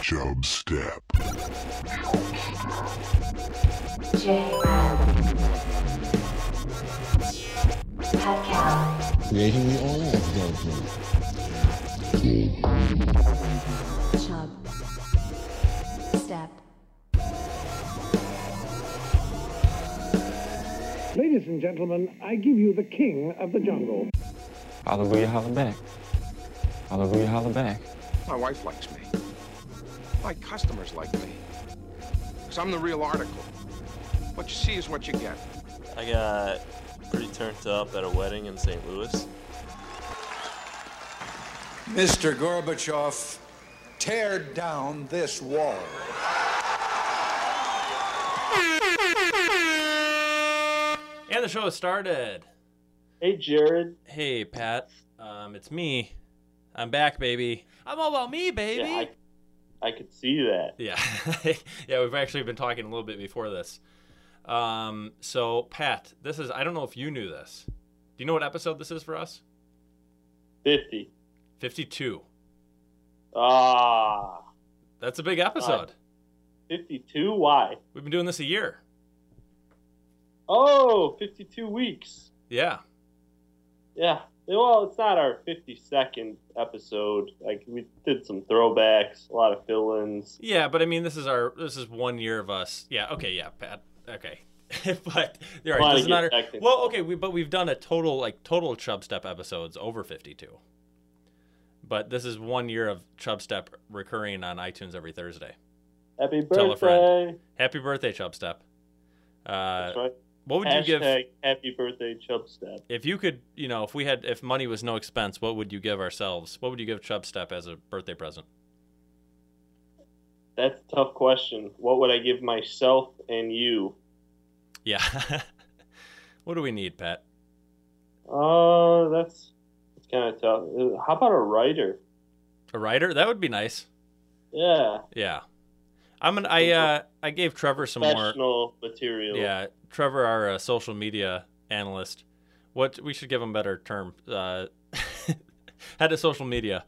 Chub Step. Creating the oil development. Chub. Step. Ladies and gentlemen, I give you the king of the jungle. Hallelujah, holla back. Hallelujah, holla back. My wife likes me. My customers like me. Because I'm the real article. What you see is what you get. I got pretty turned up at a wedding in St. Louis. Mr. Gorbachev, tear down this wall. And the show has started. Hey, Jared. Hey, Pat. Um, it's me. I'm back, baby. I'm all about me, baby. Yeah, I, I could see that. Yeah, yeah. We've actually been talking a little bit before this. Um, so Pat, this is. I don't know if you knew this. Do you know what episode this is for us? 50. Fifty-two. Ah. That's a big episode. 52? Why? We've been doing this a year. Oh, 52 weeks. Yeah. Yeah. Well, it's not our 52nd episode. Like we did some throwbacks, a lot of fill-ins. Yeah, but I mean, this is our this is one year of us. Yeah. Okay. Yeah, Pat. Okay. but you're right. Wanna This is not get our, technical. well, okay. We, but we've done a total like total Chub Step episodes over 52. But this is one year of Chub Step recurring on iTunes every Thursday. Happy Tell a friend. birthday. Happy birthday, Chub Step. Uh, That's right. What would Hashtag you give happy birthday, Chubstep. if you could? You know, if we had, if money was no expense, what would you give ourselves? What would you give Chub Step as a birthday present? That's a tough question. What would I give myself and you? Yeah. what do we need, Pat? Uh, that's that's kind of tough. How about a writer? A writer? That would be nice. Yeah, Yeah. I'm an. I uh. I gave Trevor some more. material. Yeah, Trevor, our uh, social media analyst. What we should give him a better term. Uh, head of social media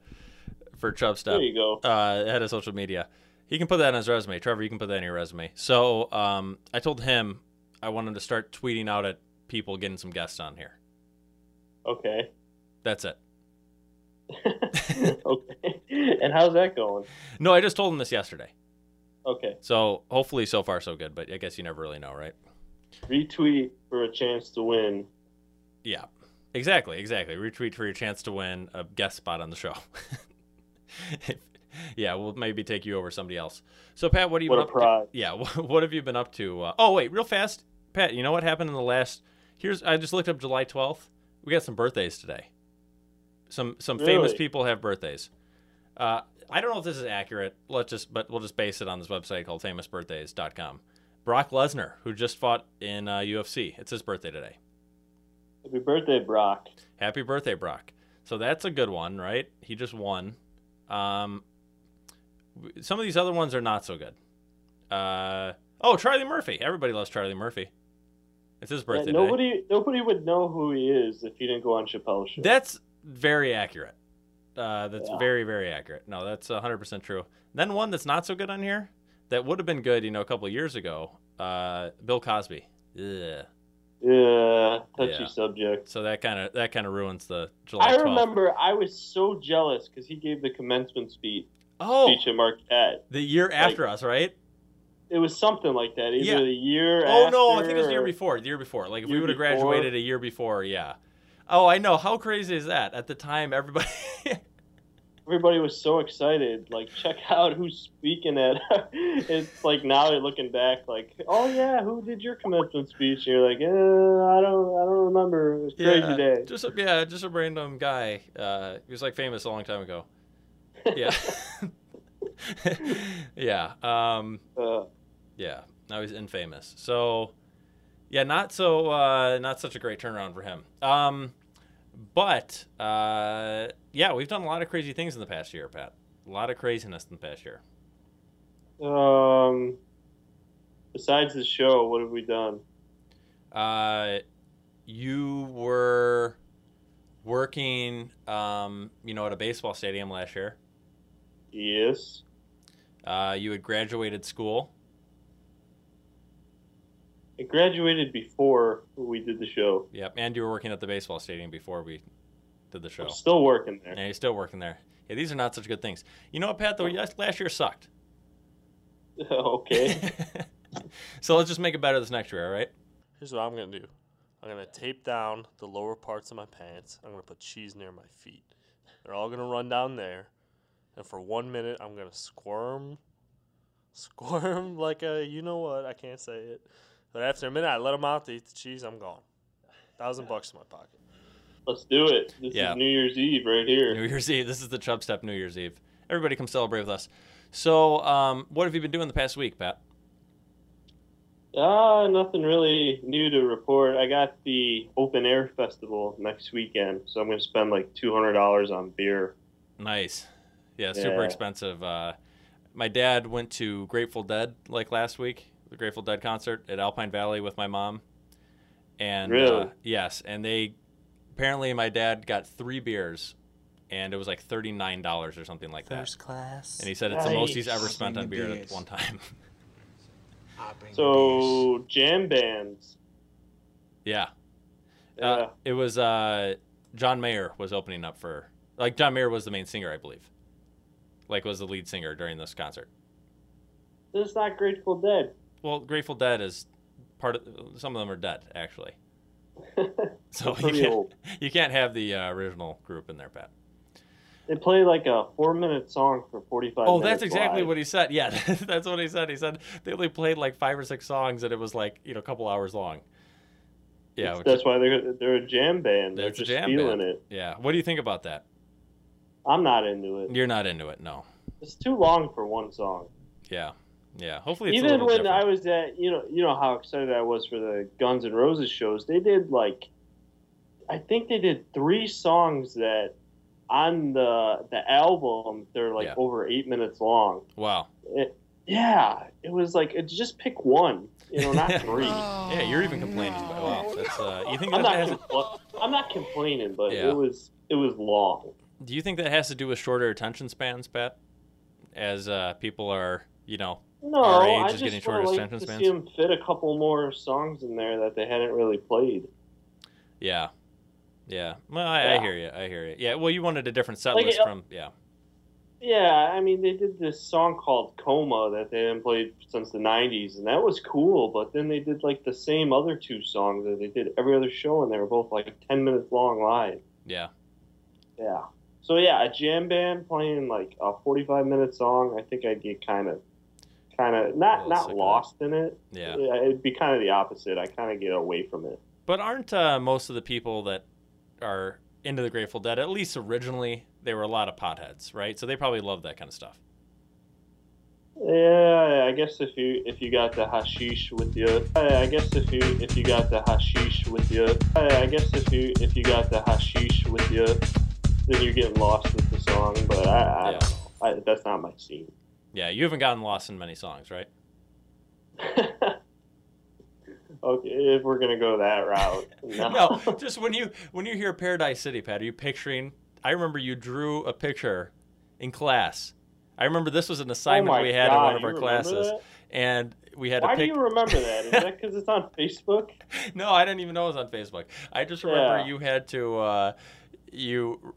for Chub Step. There you go. Uh, head of social media. He can put that on his resume. Trevor, you can put that in your resume. So um, I told him I want him to start tweeting out at people getting some guests on here. Okay. That's it. okay. And how's that going? No, I just told him this yesterday. Okay. So hopefully, so far so good. But I guess you never really know, right? Retweet for a chance to win. Yeah, exactly, exactly. Retweet for your chance to win a guest spot on the show. yeah, we'll maybe take you over somebody else. So Pat, what have you What been a up prize. To? Yeah, what have you been up to? Uh, oh wait, real fast, Pat. You know what happened in the last? Here's I just looked up July 12th. We got some birthdays today. Some some famous people have birthdays. Uh, I don't know if this is accurate. Let's just but we'll just base it on this website called famousbirthdays.com. Brock Lesnar, who just fought in uh, UFC, it's his birthday today. Happy birthday, Brock. Happy birthday, Brock. So that's a good one, right? He just won. Um, some of these other ones are not so good. Uh, oh, Charlie Murphy. Everybody loves Charlie Murphy. It's his Yeah, birthday. today. nobody, nobody would know who he is if he didn't go on Chappelle's show. That's very accurate. Uh, that's Yeah. very, very accurate. No, that's 100% true. Then one that's not so good on here that would have been good, you know, a couple of years ago. Uh, Bill Cosby. Yeah. yeah, touchy Yeah. subject. So that kind of that kind of ruins the July I 12th. remember I was so jealous because he gave the commencement speech, Oh, speech at Marquette. the year after us, right? It was something like that. Either Yeah. the year. Oh no, I think it was the year before. The year before. Like if we would have graduated a year before, yeah. Oh, I know. How crazy is that? At the time, everybody. Everybody was so excited. Like, check out who's speaking at. it's like now you're looking back, like, oh yeah, who did your commencement speech? And you're like, eh, I don't, I don't remember. It was a crazy yeah, day. just a, yeah, just a random guy. Uh, he was like famous a long time ago. Yeah. yeah. Um, Uh, yeah. Now he's infamous. So, yeah, not so, uh, not such a great turnaround for him. Um, but uh, yeah, we've done a lot of crazy things in the past year, Pat. A lot of craziness in the past year. um, besides the show, what have we done? Uh, you were working, um, you know, at a baseball stadium last year. Yes. Uh, you had graduated school. I graduated before we did the show. Yep, and you were working at the baseball stadium before we did the show. I'm still working there. Yeah, you're still working there. Yeah, these are not such good things. You know what, Pat? Though yes, last year sucked. okay. so let's just make it better this next year, all right? Here's what I'm gonna do. I'm gonna tape down the lower parts of my pants. I'm gonna put cheese near my feet. They're all gonna run down there, and for one minute I'm gonna squirm, squirm like a you know what? I can't say it. But after a minute, I let them out to eat the cheese. I'm gone. Thousand bucks in my pocket. Let's do it. This Yeah. is New Year's Eve right here. New Year's Eve. This is the Chub Step New Year's Eve. Everybody come celebrate with us. So, um, what have you been doing the past week, Pat? Ah, nothing really new to report. I got the open air festival next weekend, so I'm going to spend like two hundred dollars on beer. Nice. Yeah, super Yeah. expensive. Uh, my dad went to Grateful Dead like last week, the Grateful Dead concert at Alpine Valley with my mom. And uh, yes, and they apparently my dad got three beers, and it was like thirty nine dollars or something like that. First class. And he said it's the most he's ever spent on Bring the beer at one time. So jam bands. yeah. Yeah. Uh, it was uh, John Mayer was opening up for like John Mayer was the main singer, I believe. Like was the lead singer during this concert. this is not Grateful Dead. Well, Grateful Dead is part of some of them are dead actually. So you can't, old. you can't have the uh, original group in there, Pat. They play like a four minute song for 45 Oh, that's exactly live. what he said. Yeah, that's what he said. He said they only played like five or six songs, and it was like you know a couple hours long. Yeah, That's- which that's is- why they're they're a jam band. They're just jam feeling band. it. yeah. What do you think about that? I'm not into it. You're not into it, no. It's too long for one song. Yeah, yeah. Hopefully, it's Even little when different. I was at, you know, you know how excited I was for the Guns N' Roses shows. They did like, I think they did three songs that on the the album they're like Yeah. over eight minutes long. Wow. It, yeah, it was like it just pick one, you know, not three. Yeah, you're even complaining. About, wow, that's uh, you think I'm not has, compl- I'm not complaining, but Yeah. it was it was long. do you think that has to do with shorter attention spans, Pat? As uh, people are, you know, No, Our age I is just getting shorter like attention to spans. see them fit a couple more songs in there that they hadn't really played. yeah, yeah. Well, I, I hear you. I hear you. Yeah. Well, you wanted a different set Like, list it- from yeah. Yeah, I mean, they did this song called Coma that they hadn't played since the 90s, and that was cool, but then they did like the same other two songs that they did every other show, and they were both like 10 minutes long live. Yeah. Yeah. So, yeah, a jam band playing like a 45 minute song, I think I'd get kind of, kind of, not, not lost in it. Yeah. It'd be kind of the opposite. I kind of get away from it. But aren't uh, most of the people that are into the Grateful Dead, at least originally, they were a lot of potheads, right? So they probably love that kind of stuff. Yeah, I guess if you if you got the hashish with you, I guess if you if you got the hashish with you, I guess if you if you got the hashish with you, then you're getting lost with the song. But I, I Yeah. don't know. I, that's not my scene. Yeah, you haven't gotten lost in many songs, right? okay, if we're gonna go that route, no. no, just when you when you hear Paradise City, Pat, are you picturing? I remember you drew a picture in class. I remember this was an assignment Oh we had in one of our classes, that? and we had Why to do you remember that? Is that because it's on Facebook? no, I didn't even know it was on Facebook. I just remember Yeah. you had to. Uh, you,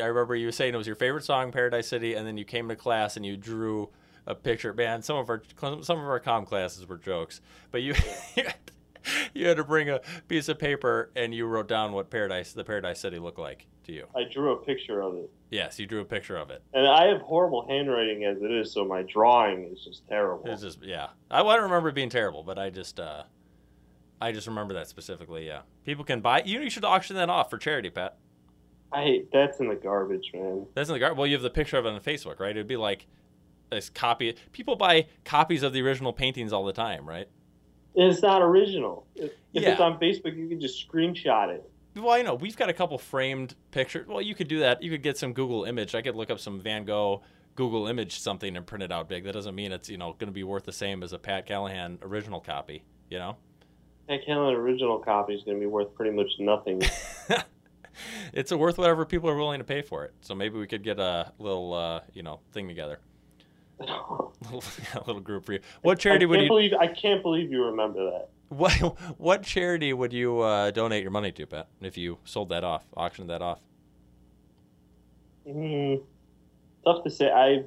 I remember you saying it was your favorite song, Paradise City, and then you came to class and you drew a picture. Man, some of our some of our com classes were jokes, but you. You had to bring a piece of paper and you wrote down what paradise, the Paradise City, looked like to you. I drew a picture of it, Yes, you drew a picture of it. and I have horrible handwriting as it is, so my drawing is just terrible. It's just yeah. I, I don't remember it being terrible, but I just uh, I just remember that specifically. Yeah, people can buy. You, you should auction that off for charity, Pat. I that's in the garbage, man. That's in the gar- well. You have the picture of it on Facebook, right? It'd be like this copy. People buy copies of the original paintings all the time, right? And it's not original. If, if Yeah. it's on Facebook, you can just screenshot it. Well, I know we've got a couple framed pictures. Well, you could do that. You could get some Google image. I could look up some Van Gogh Google image something and print it out big. That doesn't mean it's you know going to be worth the same as a Pat Callahan original copy. You know. That Callahan original copy is going to be worth pretty much nothing. it's worth whatever people are willing to pay for it. So maybe we could get a little, uh, you know, thing together. a little group for you. What charity I would you? believe I can't believe you remember that. What what charity would you uh, donate your money to, Pat? If you sold that off, auctioned that off? Mm, tough to say. I've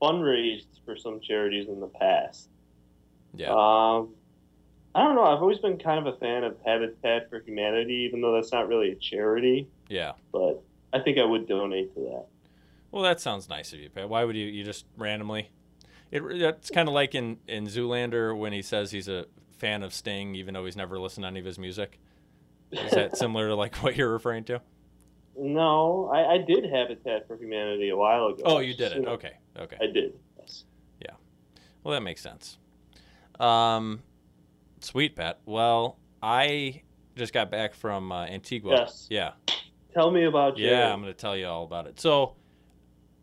fundraised for some charities in the past. Yeah. Um, I don't know. I've always been kind of a fan of Habitat for Humanity, even though that's not really a charity. yeah. But I think I would donate to that. Well, that sounds nice of you, Pat. Why would you? You just randomly? It it's kind of like in in Zoolander when he says he's a fan of Sting, even though he's never listened to any of his music. Is that similar to like what you're referring to? No, I, I did Habitat for Humanity a while ago. Oh, you did it. Okay. Okay. I did. Yes. Yeah. Well, that makes sense. Um, sweet, Pat. Well, I just got back from uh, Antigua. Yes. Yeah. Tell me about Jared. Yeah, I'm going to tell you all about it. So,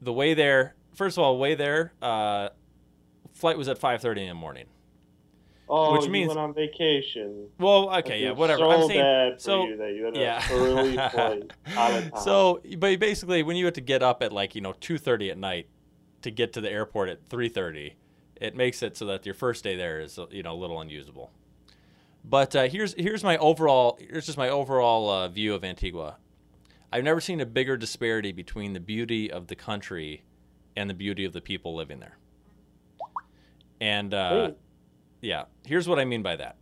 the way there, first of all, way there, uh, flight was at 5:30 in the morning. Oh, which means- went on vacation. Well, okay, yeah, whatever. So I'm saying bad for so- you that you had yeah. an early flight out of town. So, but basically, when you had to get up at like you know 2:30 at night to get to the airport at 3:30, it makes it so that your first day there is you know a little unusable. But uh, here's here's my overall here's just my overall uh, view of Antigua. I've never seen a bigger disparity between the beauty of the country and the beauty of the people living there. And uh, yeah, here's what I mean by that.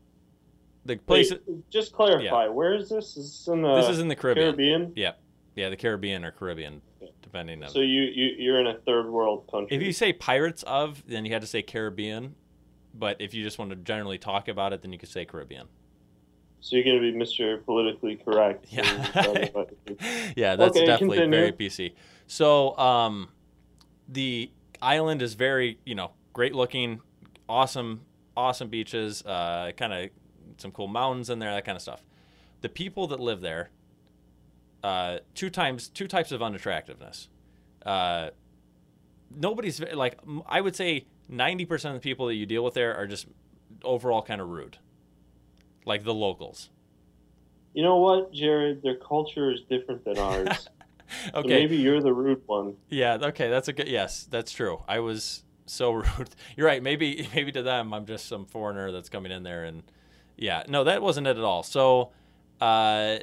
The place Wait, just clarify. Where is this? Is this in the this is in the Caribbean. Caribbean? Yeah, yeah, the Caribbean or Caribbean, depending on. So you, you you're in a third world country. If you say pirates of, then you had to say Caribbean. But if you just want to generally talk about it, then you could say Caribbean. So you're gonna be Mr. Politically Correct. Yeah. So you talk about- yeah, that's Okay, definitely continue. very PC. So, um, the island is very, you know, great looking, awesome, awesome beaches, uh, kind of some cool mountains in there, that kind of stuff. The people that live there, uh, two times, two types of unattractiveness. Uh, nobody's like, I would say 90% of the people that you deal with there are just overall kind of rude. Like the locals. You know what, Jared? Their culture is different than ours. So Okay. maybe you're the rude one. Yeah. Okay. That's a good. Yes, that's true. I was so rude. You're right. Maybe maybe to them, I'm just some foreigner that's coming in there, and yeah, no, that wasn't it at all. So, uh,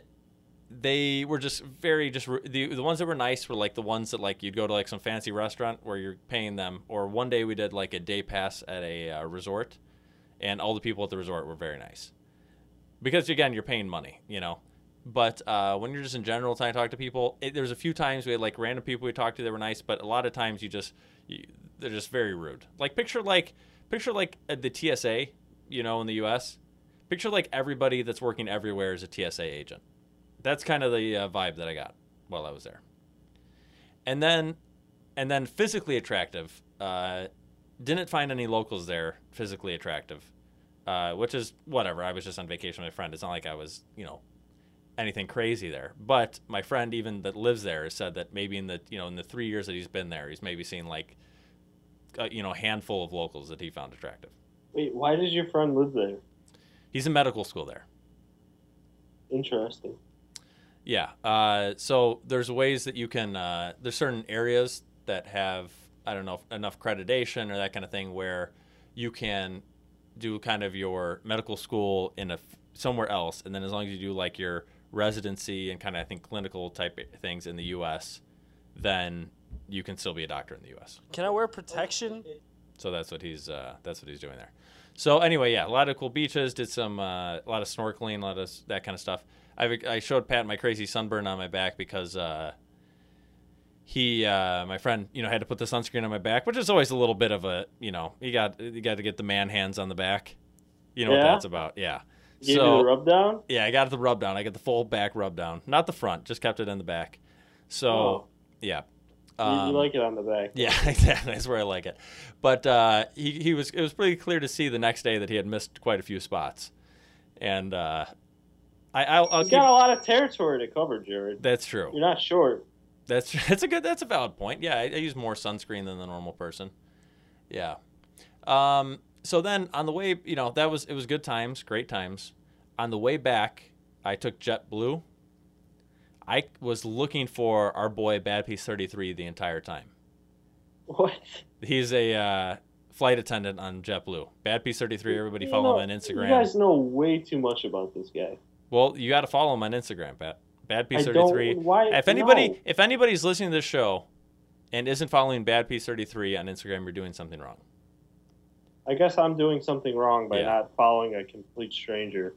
they were just very just the the ones that were nice were like the ones that like you'd go to like some fancy restaurant where you're paying them, or one day we did like a day pass at a uh, resort, and all the people at the resort were very nice, because again you're paying money, you know. But uh, when you're just in general trying to talk to people, it, there a few times we had like random people we talked to that were nice, but a lot of times you just you, they're just very rude. Like picture like picture like at the TSA, you know, in the U.S. Picture like everybody that's working everywhere is a TSA agent. That's kind of the uh, vibe that I got while I was there. And then, and then physically attractive. Uh, didn't find any locals there physically attractive, uh, which is whatever. I was just on vacation with my friend. It's not like I was, you know, anything crazy there. But my friend, even that lives there, has said that maybe in the you know in the three years that he's been there, he's maybe seen like, uh, you know, a handful of locals that he found attractive. Wait, why does your friend live there? He's in medical school there. Interesting. Yeah. Uh, so there's ways that you can. Uh, there's certain areas that have I don't know enough accreditation or that kind of thing where you can do kind of your medical school in a somewhere else, and then as long as you do like your residency and kind of I think clinical type things in the U.S., then you can still be a doctor in the U.S. Can I wear protection? So that's what he's uh, that's what he's doing there. So anyway, yeah, a lot of cool beaches. Did some uh, a lot of snorkeling, a lot of that kind of stuff. I I showed Pat my crazy sunburn on my back because uh, he uh, my friend you know had to put the sunscreen on my back, which is always a little bit of a you know you got you got to get the man hands on the back. You know what that's about, yeah. You so the rub down? yeah, I got the rub down. I got the full back rub down, not the front, just kept it in the back. So Oh. yeah. You- Um, you like it on the back. yeah, exactly. That's where I like it. But uh, he he was it was pretty clear to see the next day that he had missed quite a few spots, and uh, I I'll, I'll keep, got a lot of territory to cover, Jared. that's true. You're not short. That's that's a good that's a valid point. Yeah, I, I use more sunscreen than the normal person. Yeah. Um. So then on the way, you know, that was it was good times, great times. On the way back, I took JetBlue. I was looking for our boy Bad Piece Thirty Three the entire time. What? He's a uh, flight attendant on JetBlue. Bad Piece 33. Everybody You follow know, him on Instagram. You guys know way too much about this guy. Well, you got to follow him on Instagram, Pat. Bad Piece 33. if anybody no. if anybody's listening to this show and isn't following Bad Piece 33 on Instagram, you're doing something wrong. I guess I'm doing something wrong by Yeah. not following a complete stranger.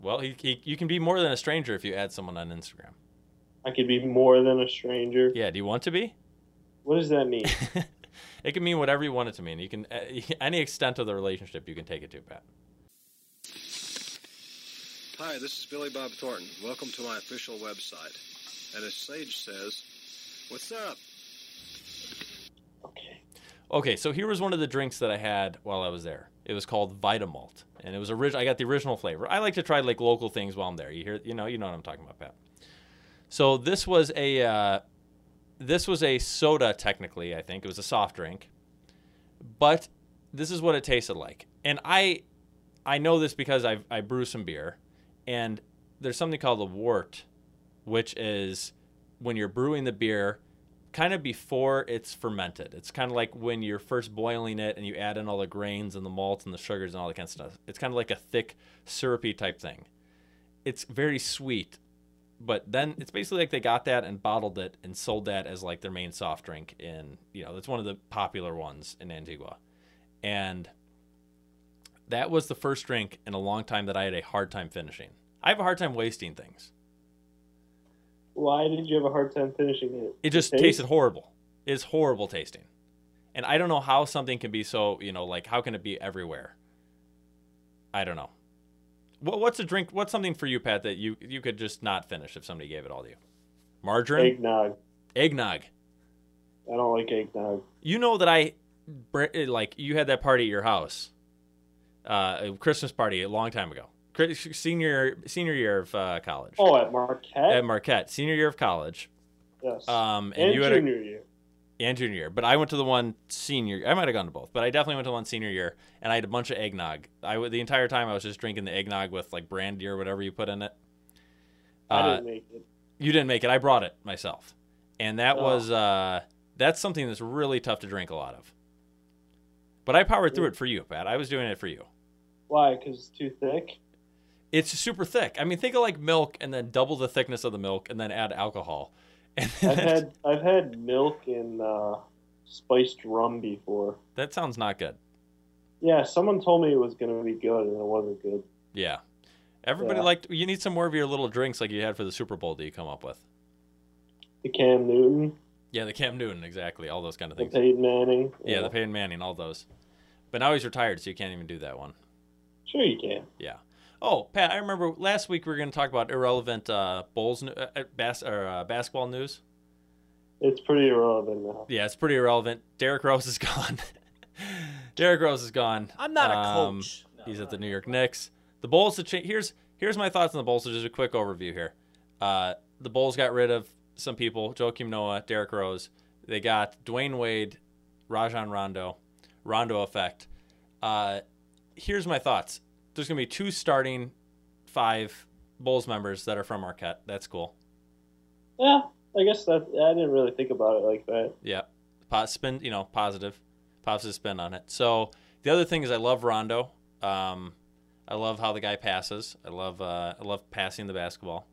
Well, he, he, you can be more than a stranger if you add someone on Instagram. I could be more than a stranger. Yeah, do you want to be? What does that mean? it can mean whatever you want it to mean. You can uh, any extent of the relationship you can take it to, Pat. Hi, this is Billy Bob Thornton. Welcome to my official website. And as Sage says, what's up? okay. Okay, so here was one of the drinks that I had while I was there. It was called Vitamalt, and it was original. I got the original flavor. I like to try like local things while I'm there. You hear, you know, you know what I'm talking about, Pat. So this was a uh, this was a soda technically. I think it was a soft drink, but this is what it tasted like. And I I know this because I I brew some beer, and there's something called a wort, which is when you're brewing the beer kind of before it's fermented. It's kind of like when you're first boiling it and you add in all the grains and the malts and the sugars and all that kind of stuff. It's kind of like a thick, syrupy type thing. It's very sweet, but then it's basically like they got that and bottled it and sold that as like their main soft drink. In you know, that's one of the popular ones in Antigua, and that was the first drink in a long time that I had a hard time finishing. I have a hard time wasting things. Why did you have a hard time finishing it? It just Taste? tasted horrible. It's horrible tasting. And I don't know how something can be so, you know, like how can it be everywhere? I don't know. What, what's a drink? What's something for you, Pat, that you you could just not finish if somebody gave it all to you? Margarine, Eggnog. eggnog. I don't like eggnog. You know that I, like, you had that party at your house, uh, a Christmas party a long time ago, senior senior year of uh, college Oh, at Marquette? at Marquette, senior year of college. yes. Um, and, and you had a, junior year. and junior year. But I went to the one senior. I might have gone to both, but I definitely went to one senior year, and I had a bunch of eggnog. I the entire time I was just drinking the eggnog with like brandy or whatever you put in it. I Uh, didn't make it. you didn't make it. I brought it myself, and that Oh. was uh, that's something that's really tough to drink a lot of. But I powered through it for you, Pat. I was doing it for you. Why? Because it's too thick? It's super thick. I mean, think of like milk, and then double the thickness of the milk, and then add alcohol. And I've had I've had milk and uh, spiced rum before. that sounds not good. Yeah, someone told me it was gonna be good and it wasn't good. Yeah. Everybody Yeah. liked. You need some more of your little drinks like you had for the Super Bowl that you come up with. The Cam Newton, Yeah, the Cam Newton, exactly. All those kind of things. the. Peyton Manning. Yeah, the Peyton Manning, all those. But now he's retired, so you can't even do that one. Sure, you can. Yeah. Oh, Pat, I remember last week we were going to talk about irrelevant uh, Bulls uh, uh, bas- or, uh, basketball news. It's pretty irrelevant now. Yeah, it's pretty irrelevant. Derrick Rose is gone. Derrick Rose is gone. I'm not a Um, coach. he's at the New York Knicks. The Bulls have changed. Here's here's my thoughts on the Bulls. So just a quick overview here. Uh, the Bulls got rid of some people: Joakim Noah, Derrick Rose. They got Dwyane Wade, Rajon Rondo, Rondo effect. Uh, here's my thoughts. There's gonna be two starting five Bulls members that are from Marquette. That's cool. Yeah, I guess that I didn't really think about it like that. Yeah, spin. You know, positive, positive spin on it. So the other thing is, I love Rondo. Um, I love how the guy passes. I love uh, I love passing the basketball.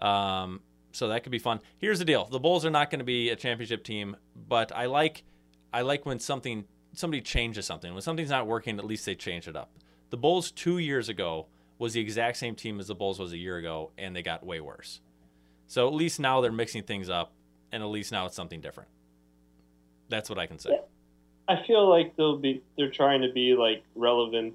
Um, so that could be fun. Here's the deal: the Bulls are not going to be a championship team, but I like I like when something somebody changes something. When something's not working, at least they change it up. The Bulls two years ago was the exact same team as the Bulls was a year ago, and they got way worse. So at least now they're mixing things up, and at least now it's something different. That's what I can say. I feel like they'll be they're trying to be like relevant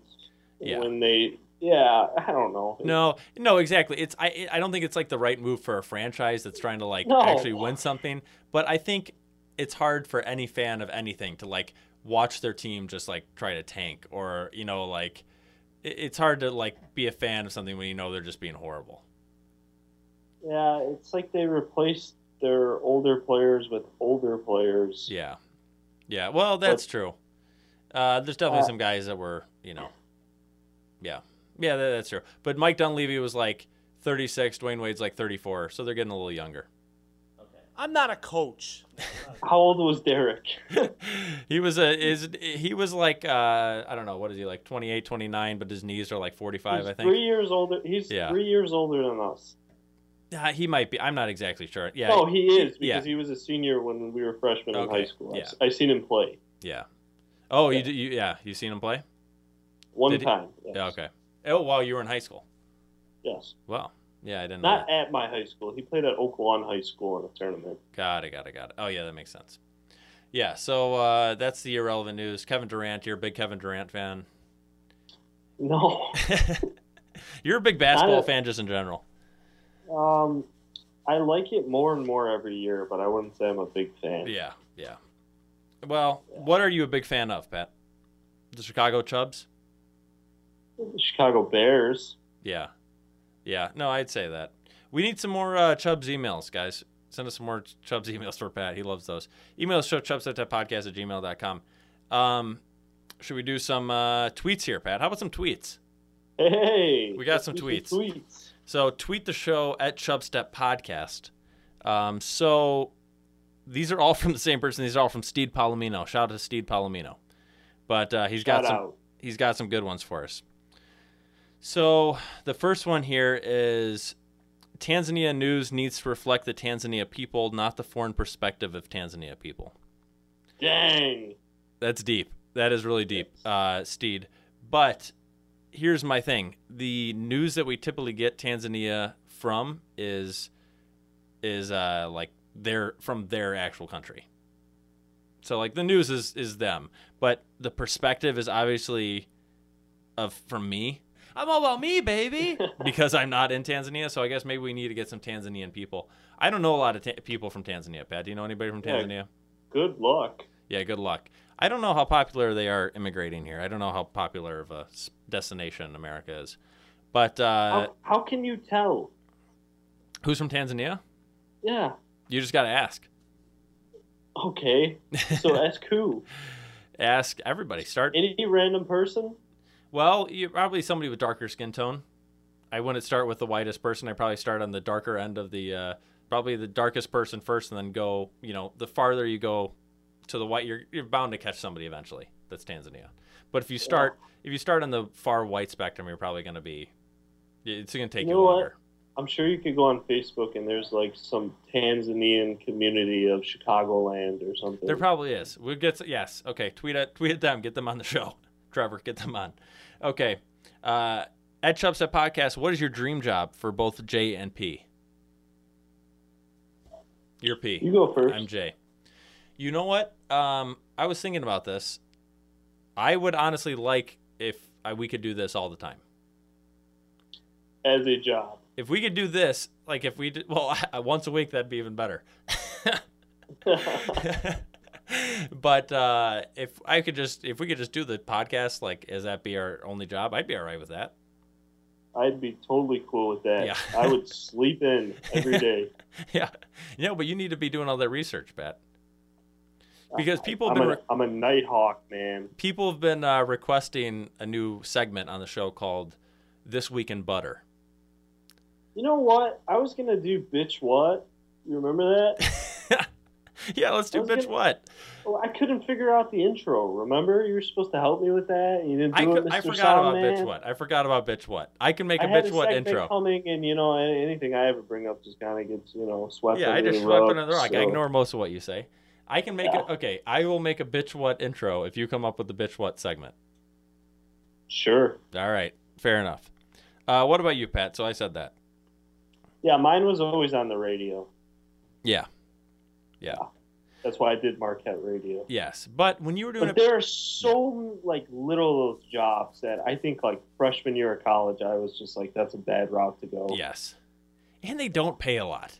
Yeah. when they yeah I don't know No, no, exactly. It's I I don't think it's like the right move for a franchise that's trying to like No. actually win something. But I think it's hard for any fan of anything to like watch their team just like try to tank or you know like it's hard to like be a fan of something when you know they're just being horrible. yeah it's like they replaced their older players with older players Yeah, yeah. Well, that's true. Uh, there's definitely Uh, some guys that were you know, yeah, yeah, that, that's true. But Mike Dunleavy was like 36, Dwyane Wade's like 34, so they're getting a little younger. I'm not a coach. How old was Derrick? he was a is he was like uh I don't know what is he like 28 29 but his knees are like 45 He's I think. Three years older. He's Yeah. three years older than us. Uh, he might be. I'm not exactly sure. Yeah. Oh, he is because yeah. he was a senior when we were freshmen in high school. I yeah. s- I seen him play Yeah. Oh, you, d- you yeah, you seen him play? one Did time. Yes. Yeah, okay. Oh, while you were in high school. Yes. Well, yeah, I didn't. Not at my high school. He played at Oaklawn High School in a tournament. Got it, got it, got it. Oh yeah, that makes sense. Yeah, so uh, that's the irrelevant news. Kevin Durant, you're a big Kevin Durant fan. No. You're a big basketball a- fan just in general. Um, I like it more and more every year, but I wouldn't say I'm a big fan. Yeah, yeah. Well, what are you a big fan of, Pat? The Chicago Chubs? The Chicago Bears. Yeah. Yeah. No, I'd say that. We need some more uh, Chubbs emails, guys. Send us some more Chubbs emails for Pat. He loves those. Email us, chubs.podcast at gmail.com. Um, should we do some uh, tweets here, Pat? How about some tweets? Hey, We got some tweets. tweets. So tweet the show at Chubstep Podcast. Um, so these are all from the same person. These are all from Steed Palomino. Shout out to Steed Palomino. But uh, he's got some out. he's got some good ones for us. So the first one here is Tanzania news needs to reflect the Tanzania people, not the foreign perspective of Tanzania people. Dang. That's deep. That is really deep, uh, Steed. But here's my thing: the news that we typically get Tanzania from is is uh, like their from their actual country. So like the news is is them, but the perspective is obviously of from me. I'm all about me, baby, because I'm not in Tanzania. So I guess maybe we need to get some Tanzanian people. I don't know a lot of ta- people from Tanzania. Pat, do you know anybody from Yeah. Tanzania? Good luck. Yeah, good luck. I don't know how popular they are immigrating here. I don't know how popular of a destination America is. But uh, how, how can you tell? who's from Tanzania? Yeah. You just got to ask. Okay. So ask who? Ask everybody. Start. Any random person? Well, you probably somebody with darker skin tone. I wouldn't start with the whitest person. I probably start on the darker end of the, uh, probably the darkest person first, and then go. You know, the farther you go to the white, you're you're bound to catch somebody eventually. That's Tanzania. But if you start, if you start on the far white spectrum, you're probably going to be. It's going to take You you, know what? longer. I'm sure you could go on Facebook and there's like some Tanzanian community of Chicagoland or something. There probably is. We'll get yes. Okay, tweet at tweet at them. Get them on the show. Trevor, get them on. Okay. Uh, at Chubstep Podcast, what is your dream job for both J and P? You're P. You go first. I'm J. You know what? Um, I was thinking about this. I would honestly like if I, we could do this all the time. As a job. If we could do this, like if we did, well, once a week, that'd be even better. but uh, if I could just, if we could just do the podcast, like, is that be our only job, I'd be all right with that. I'd be totally cool with that. Yeah. I would sleep in every day. yeah, know, but you need to be doing all that research, Pat, because people have I'm been a, I'm a nighthawk, man. people have been uh, requesting a new segment on the show called "This Week in Butter." You know what? I was gonna do bitch what? You remember that? yeah, let's do bitch gonna- what. Well, I couldn't figure out the intro. Remember, you were supposed to help me with that. You didn't I, do could, it, Mr. I forgot about Songman. bitch what. I forgot about bitch what. I can make a I had bitch a what intro. coming, and you know anything I ever bring up just kind of gets you know swept. Yeah, I just swept rug, under the rug. I ignore most of what you say. I can make Yeah. it. Okay, I will make a bitch what intro if you come up with the bitch what segment. Sure. All right, fair enough. Uh, what about you, Pat? So I said that. Yeah, mine was always on the radio. Yeah. Yeah. That's why I did Marquette Radio. Yes, but when you were doing But it, there are so like little those jobs that I think like freshman year of college, I was just like, that's a bad route to go. yes, and they don't pay a lot.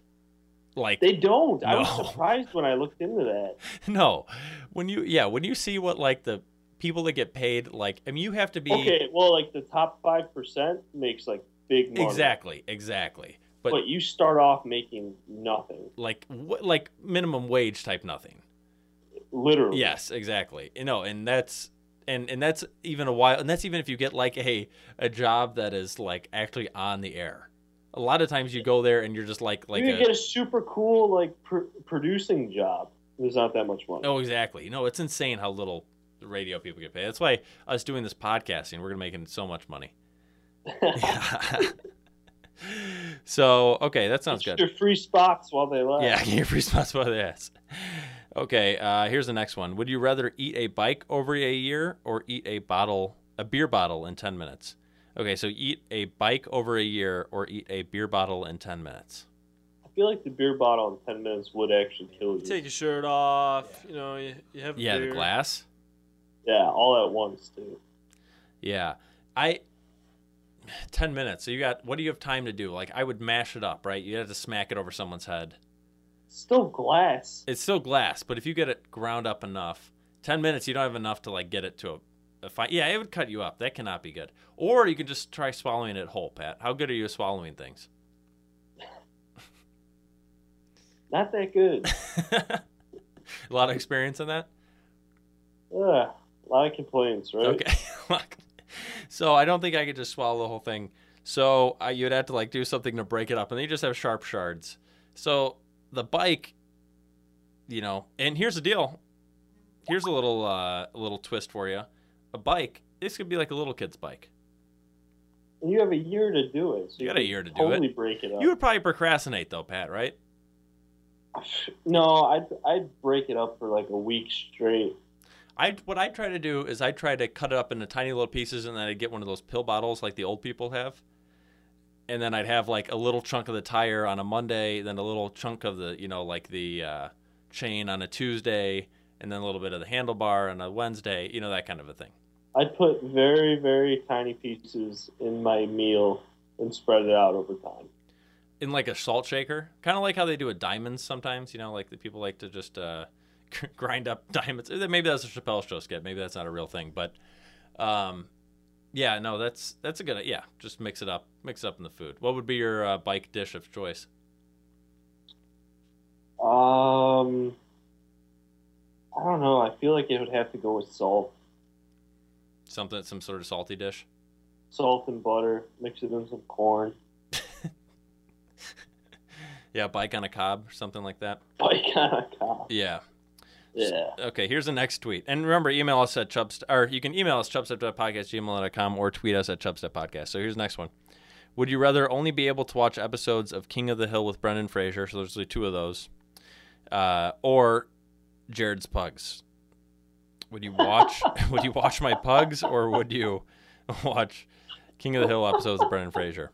Like They don't. I was surprised when I looked into that. no, when you yeah when you see what like the people that get paid like I mean you have to be Okay, well, like the top five percent makes like big money. exactly exactly, but, But, you start off making nothing, like wh- like minimum wage type nothing. literally. Yes, exactly. You know, and that's and and that's even a while, and that's even if you get like a a job that is like actually on the air, a lot of times you go there and you're just like like you a, get a super cool like pr- producing job. There's not that much money. Oh, exactly. You know, it's insane how little the radio people get paid. That's why us doing this podcasting, we're gonna making so much money. so okay, that sounds Get good. your free spots while they last. Yeah, get your free spots by the ass. Okay, uh, here's the next one. Would you rather eat a bike over a year or eat a bottle, a beer bottle in ten minutes? Okay, so eat a bike over a year or eat a beer bottle in ten minutes. I feel like the beer bottle in ten minutes would actually kill you. Take your shirt off. You know, you, you have a Yeah, the glass. Yeah, all at once too. Yeah, I. Ten minutes. So you got what do you have time to do? Like I would mash it up, right? You have to smack it over someone's head. Still glass. It's still glass, but if you get it ground up enough, ten minutes, you don't have enough to like get it to a, a fine. Yeah, it would cut you up. That cannot be good. Or you could just try swallowing it whole, Pat. How good are you at swallowing things? Not that good. a lot of experience in that. Yeah, a lot of complaints, right? Okay. so I don't think I could just swallow the whole thing. So uh, you'd have to like do something to break it up, and then you just have sharp shards. So the bike, you know, and here's the deal. Here's a little uh, little twist for you. A bike. This could be like a little kid's bike. And you have a year to do it. So You got a year to do totally it. break it up. You would probably procrastinate though, Pat. Right? No, I'd I'd break it up for like a week straight. I what I try to do is I try to cut it up into tiny little pieces, and then I get one of those pill bottles like the old people have, and then I'd have like a little chunk of the tire on a Monday, then a little chunk of the you know like the uh, chain on a Tuesday, and then a little bit of the handlebar on a Wednesday, you know that kind of a thing. I'd put very very tiny pieces in my meal and spread it out over time. In like a salt shaker, kind of like how they do with diamonds sometimes. You know, like the people like to just uh, grind up diamonds. Maybe that's a Chappelle show skit. Maybe that's not a real thing, but um, yeah, no, that's that's a good. Yeah, just mix it up, mix it up in the food. What would be your uh, bike dish of choice? Um, I don't know. I feel like it would have to go with salt, Something, some sort of salty dish. salt and butter. Mix it in some corn. Yeah, bike on a cob, or something like that. Bike on a cob. Yeah. Yeah. Okay, here's the next tweet. And remember, email us at chubst or you can email us chubstep.podcast@gmail.com or tweet us at chubsteppodcast. So here's the next one. Would you rather only be able to watch episodes of King of the Hill with Brendan Fraser? So there's only two of those. Uh, or Jared's Pugs. Would you watch would you watch my pugs or would you watch King of the Hill episodes of Brendan Fraser?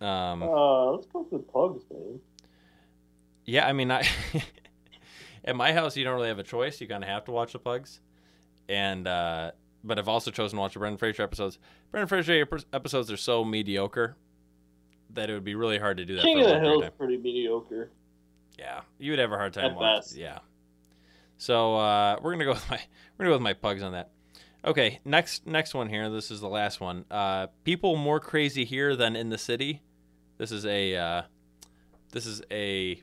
Um Uh, let's go with pugs, man. Yeah, I mean, I at my house you don't really have a choice. You kind of have to watch the Pugs, and uh, but I've also chosen to watch the Brendan Fraser episodes. Brendan Fraser episodes are so mediocre that it would be really hard to do that. King for of the long period Hill's of time. pretty mediocre. Yeah, you would have a hard time At watching. best. Yeah. So uh, we're gonna go with my we're gonna go with my Pugs on that. Okay, next next one here. This is the last one. Uh, people more crazy here than in the city. This is a uh, this is a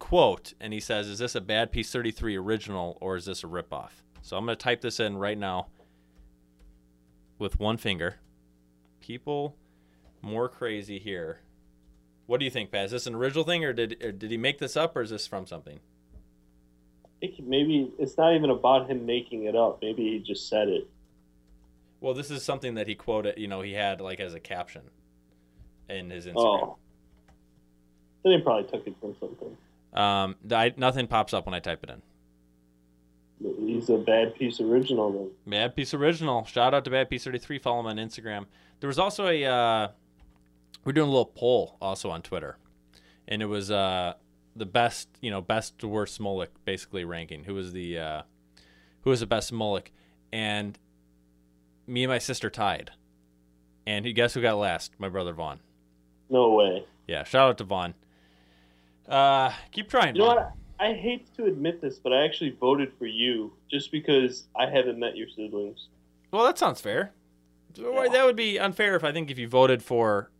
quote, and he says, "Is this a Bad Piece 33 original or is this a ripoff?" So I'm gonna type this in right now with one finger. People more crazy here. What do you think, Pat? Is this an original thing, or did or did he make this up, or is this from something? I think maybe it's not even about him making it up. Maybe he just said it. Well, this is something that he quoted. You know, he had like as a caption in his Instagram. Oh. Then he probably took it from something. Um, I, nothing pops up when I type it in. He's a bad piece original then. Bad Piece Original. Shout out to Bad Piece 33. Follow him on Instagram. There was also a, uh, we're doing a little poll also on Twitter. And it was uh, the best, you know, best to worst Mullick basically ranking. Who was the, uh, who was the best Mullick? And me and my sister tied. And guess who got last? My brother Vaughn. No way. Yeah, shout out to Vaughn. Uh, keep trying. You know what? I hate to admit this, but I actually voted for you just because I haven't met your siblings. Well, that sounds fair. Well, That would be unfair if I think if you voted for,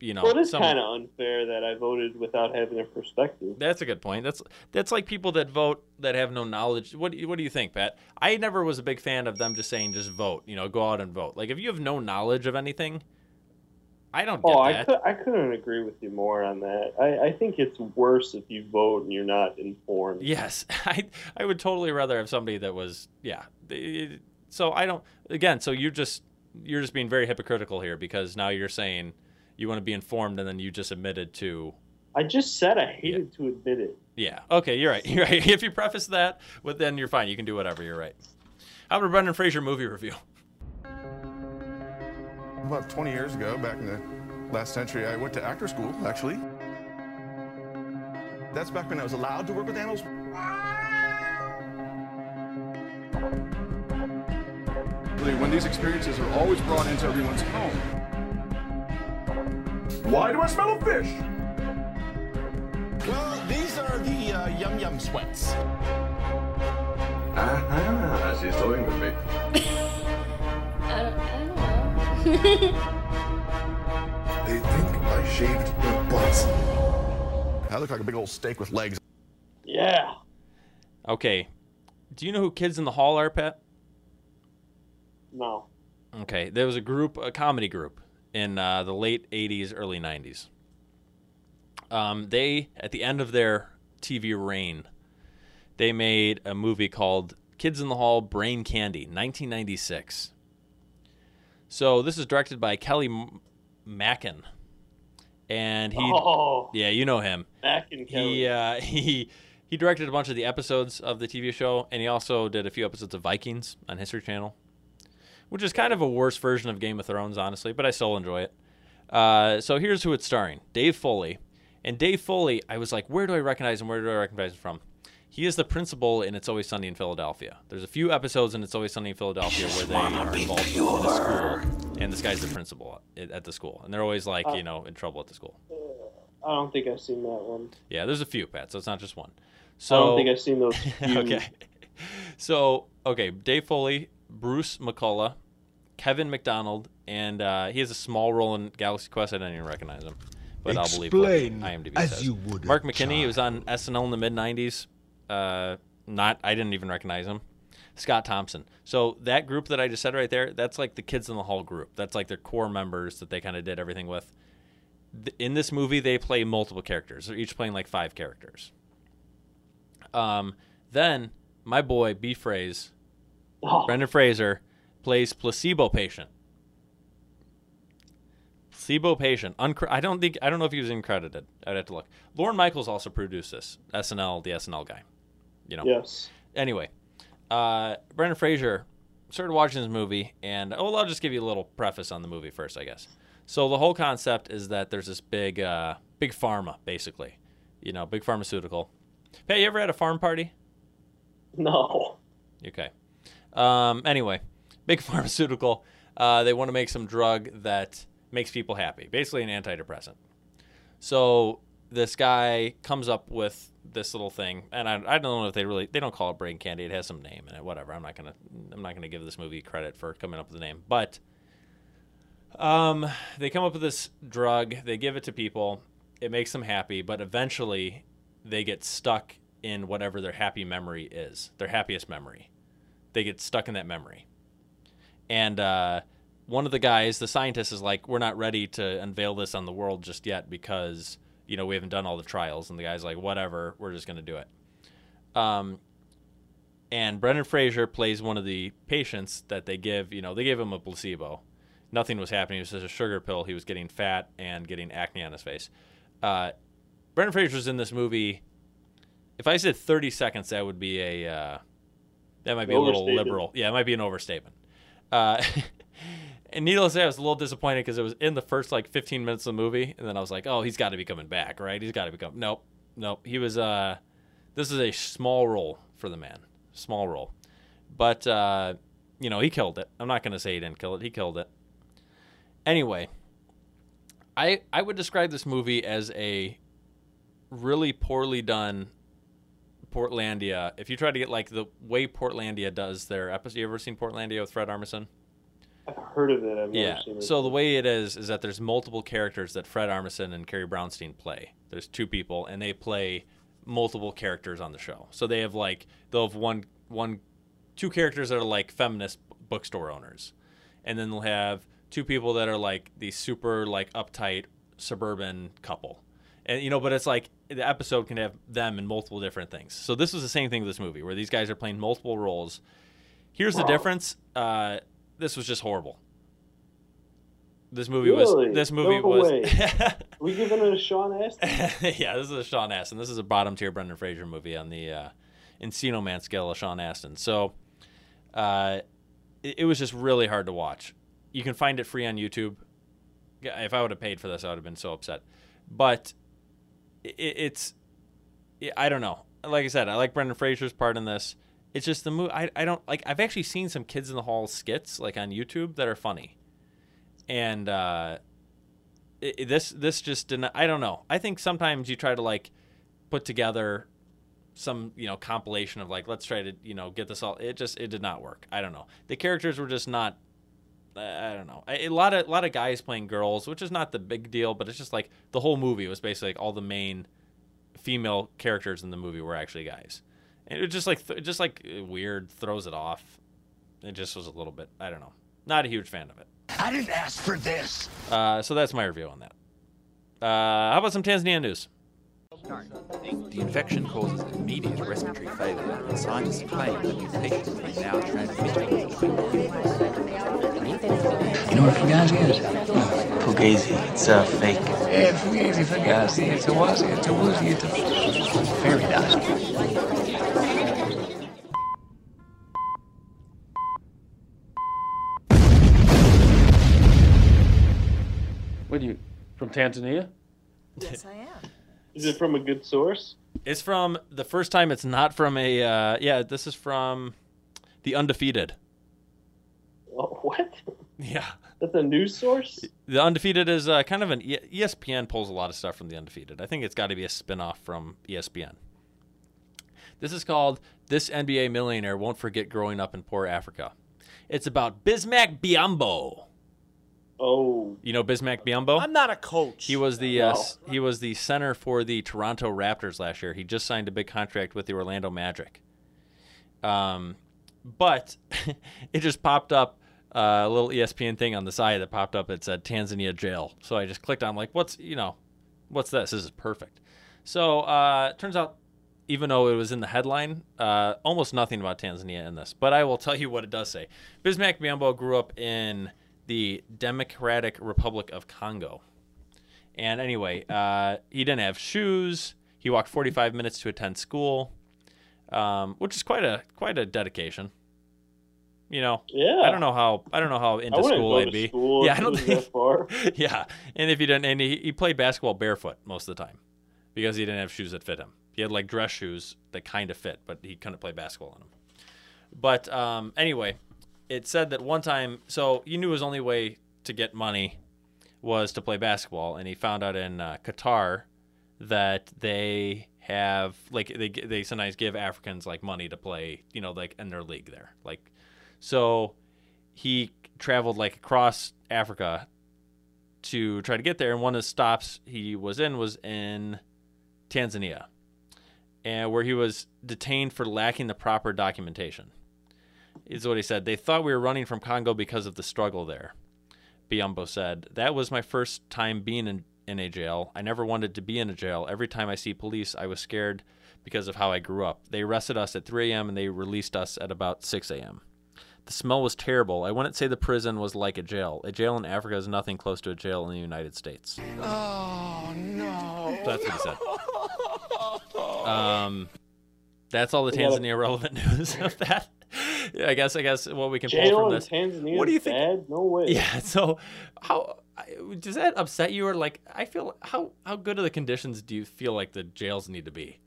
you know, well, it is some- kind of unfair that I voted without having a perspective. That's a good point. That's that's like people that vote that have no knowledge. What what do you think, Pat? I never was a big fan of them just saying just vote. You know, go out and vote. Like if you have no knowledge of anything, I don't get Oh, I could I couldn't agree with you more on that. I, I think it's worse if you vote and you're not informed. Yes, I I would totally rather have somebody that was yeah. So I don't again. So you just you're just being very hypocritical here because now you're saying you want to be informed and then you just admitted to I just said I hated to admit it. yeah. Okay, you're right. You're right. If you preface that with then you're fine. You can do whatever. You're right. How about a Brendan Fraser movie review? About 20 years ago, back in the last century, I went to actor school, actually. That's back when I was allowed to work with animals. When these experiences are always brought into everyone's home. Why do I smell a fish? Well, these are the uh, yum yum sweats. Aha, she's toying with me. They think I shaved their butts. I look like a big old steak with legs. Yeah. Okay. Do you know who Kids in the Hall are, Pat? No. Okay, there was a group, a comedy group in uh, the late '80s, early '90s. Um, they, at the end of their TV reign, they made a movie called Kids in the Hall: Brain Candy, 1996. So this is directed by Kelly M- Makin, and he, Oh. yeah, you know him. Back in Kelly. He uh, he he directed a bunch of the episodes of the TV show, and he also did a few episodes of Vikings on History Channel, which is kind of a worse version of Game of Thrones, honestly, but I still enjoy it. Uh, so here's who it's starring: Dave Foley, and Dave Foley. I was like, where do I recognize him? Where do I recognize him from? He is the principal in It's Always Sunny in Philadelphia. There's a few episodes in It's Always Sunny in Philadelphia where they are involved in a school, and this guy's the principal at, at the school, and they're always like, Uh, you know, in trouble at the school. I don't think I've seen that one. Yeah, there's a few, Pat, so it's not just one. So I don't think I've seen those. okay. So okay, Dave Foley, Bruce McCulloch, Kevin McDonald, and uh, he has a small role in Galaxy Quest. I don't even recognize him, but I'll believe what Explain IMDb as says. you would Mark McKinney he was on SNL in the mid '90s. Uh, not, I didn't even recognize him. Scott Thompson. So that group that I just said right there, that's like the Kids in the Hall group. That's like their core members that they kind of did everything with. In this movie, they play multiple characters. They're each playing like five characters. Um, then my boy B Phrase, Oh. Brendan Fraser, plays placebo patient. Placebo patient. Uncre- I don't think I don't know if he was even credited. I'd have to look. Lorne Michaels also produced this. SNL, the SNL guy. You know. Yes. Anyway, uh, Brendan Fraser started watching this movie, and oh, well, I'll just give you a little preface on the movie first, I guess. So the whole concept is that there's this big, uh, big pharma, basically. You know, big pharmaceutical. Hey, you ever had a farm party? No. Okay. Um, anyway, big pharmaceutical. Uh, they want to make some drug that makes people happy, basically an antidepressant. So this guy comes up with this little thing, and I, I don't know if they really they don't call it brain candy. It has some name in it. Whatever. I'm not gonna I'm not gonna give this movie credit for coming up with the name, but um, they come up with this drug. They give it to people. It makes them happy, but eventually they get stuck in whatever their happy memory is, their happiest memory. They get stuck in that memory. And uh, one of the guys, the scientist, is like, "We're not ready to unveil this on the world just yet because you know we haven't done all the trials." And the guy's like, "Whatever, we're just gonna do it." Um, and Brendan Fraser plays one of the patients that they give. You know, they gave him a placebo. Nothing was happening. It was just a sugar pill. He was getting fat and getting acne on his face. Uh, Brendan Fraser's in this movie. If I said 30 seconds, that would be a uh, that might be a little liberal. Yeah, it might be an overstatement. Uh, and needless to say, I was a little disappointed because it was in the first like 15 minutes of the movie, and then I was like, oh, he's got to be coming back, right? He's got to be coming. Nope, nope. He was. Uh, this is a small role for the man, small role, but uh, you know he killed it. I'm not to say he didn't kill it. He killed it. Anyway, I I would describe this movie as a really poorly done Portlandia. If you try to get like the way Portlandia does their episode, you ever seen Portlandia with Fred Armisen? I've heard of it. I've yeah. it. So the way it is is that there's multiple characters that Fred Armisen and Carrie Brownstein play. There's two people, and they play multiple characters on the show. So they have like they'll have one one two characters that are like feminist bookstore owners, and then they'll have two people that are like these super like uptight suburban couple. And you know, but it's like the episode can have them in multiple different things. So this was the same thing with this movie where these guys are playing multiple roles. Here's the difference. Uh, this was just horrible. This movie Really? was this movie No was we giving it a Sean Astin? yeah, this is a Sean Astin. This is a bottom tier Brendan Fraser movie on the uh, Encino Man scale of Sean Astin. So uh, it, it was just really hard to watch. You can find it free on YouTube. If I would have paid for this, I would have been so upset. But it, it's, I don't know. Like I said, I like Brendan Fraser's part in this. It's just the movie. I, I don't like. I've actually seen some Kids in the Hall skits like on YouTube that are funny, and uh, it, this this just didn't. I don't know. I think sometimes you try to like put together some you know compilation of like let's try to you know get this all. It just it did not work. I don't know. The characters were just not. I I don't know. A a lot of a lot of guys playing girls, which is not the big deal, but it's just like the whole movie was basically like all the main female characters in the movie were actually guys. And it just like th- just like uh, weird throws it off. It just was a little bit. I don't know. Not a huge fan of it. I didn't ask for this. Uh, so that's my review on that. Uh, how about some Tanzania news? The infection causes immediate respiratory failure, and scientists claim the mutation is now transmitting. You know what Fugazi is? Fugazi, it's a fake. Yeah, Fugazi, Fugazi. It's a wazi, it's a woozy, it's a fairy dust. What are you from Tanzania? Yes, I am. Is it from a good source? It's from the first time. It's not from a. Uh, yeah, this is from the Undefeated. Oh, what? Yeah. That's a news source? The Undefeated is uh, kind of an E- ESPN pulls a lot of stuff from the Undefeated. I think it's got to be a spin-off from ESPN. This is called "This NBA Millionaire Won't Forget Growing Up in Poor Africa." It's about Bismack Biyombo. Oh, You know Bismack Biyombo? I'm not a coach. He was the uh, No. s- he was the center for the Toronto Raptors last year. He just signed a big contract with the Orlando Magic. Um, but it just popped up uh, a little ESPN thing on the side that popped up. It said Tanzania jail. So I just clicked on like, what's you know, what's this? This is perfect. So uh, turns out, even though it was in the headline, uh, almost nothing about Tanzania in this. But I will tell you what it does say. Bismack Biyombo grew up in the Democratic Republic of Congo. And anyway, uh, he didn't have shoes. He walked 45 minutes to attend school, um, which is quite a quite a dedication. You know, Yeah. I don't know how I don't know how into school I'd be. school yeah, I don't think. yeah, and if you didn't, and he, he played basketball barefoot most of the time because he didn't have shoes that fit him. He had like dress shoes that kind of fit, but he couldn't play basketball in them. But um, anyway, it said that one time, so you knew his only way to get money was to play basketball, and he found out in uh, Qatar that they have like they they sometimes give Africans like money to play, you know, like in their league there, like so he traveled like across Africa to try to get there, and one of the stops he was in was in Tanzania, and where he was detained for lacking the proper documentation. Is what he said. They thought we were running from Congo because of the struggle there. Biyombo said, That was my first time being in, in a jail. I never wanted to be in a jail. Every time I see police, I was scared because of how I grew up. They arrested us at 3 a.m. and they released us at about 6 a.m. The smell was terrible. I wouldn't say the prison was like a jail. A jail in Africa is nothing close to a jail in the United States. Oh, no. That's what he said. Um, that's all the gotta- Tanzania relevant news of that. I guess I guess what we can pull Jail from this. Tanzania what do you think? bad? No way. Yeah. So how does that upset you, or like I feel how how good are the conditions do you feel like the jails need to be?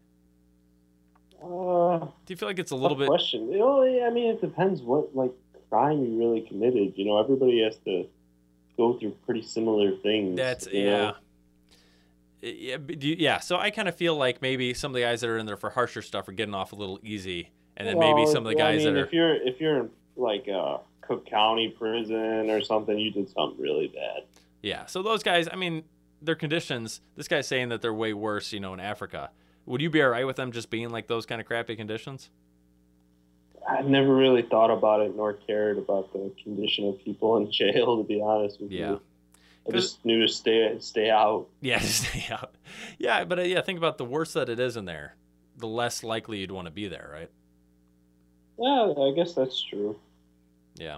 Uh, Do you feel like it's a little bit? question. You know, I mean, it depends what like crime you really committed. You know, everybody has to go through pretty similar things. That's yeah. know? Yeah, but do you- yeah. So I kind of feel like maybe some of the guys that are in there for harsher stuff are getting off a little easy, and then maybe some of the well, I guys mean, that are if you're if you're in like uh, Cook County prison or something, you did something really bad. Yeah. So those guys, I mean, their conditions. This guy's saying that they're way worse, you know, in Africa. Would you be all right with them just being like those kind of crappy conditions? I've never really thought about it nor cared about the condition of people in jail. To be honest with Yeah. you, I just knew to stay stay out. Yeah, stay out. Yeah, but uh, yeah, think about the worse that it is in there, the less likely you'd want to be there, right? Yeah, I guess that's true. Yeah.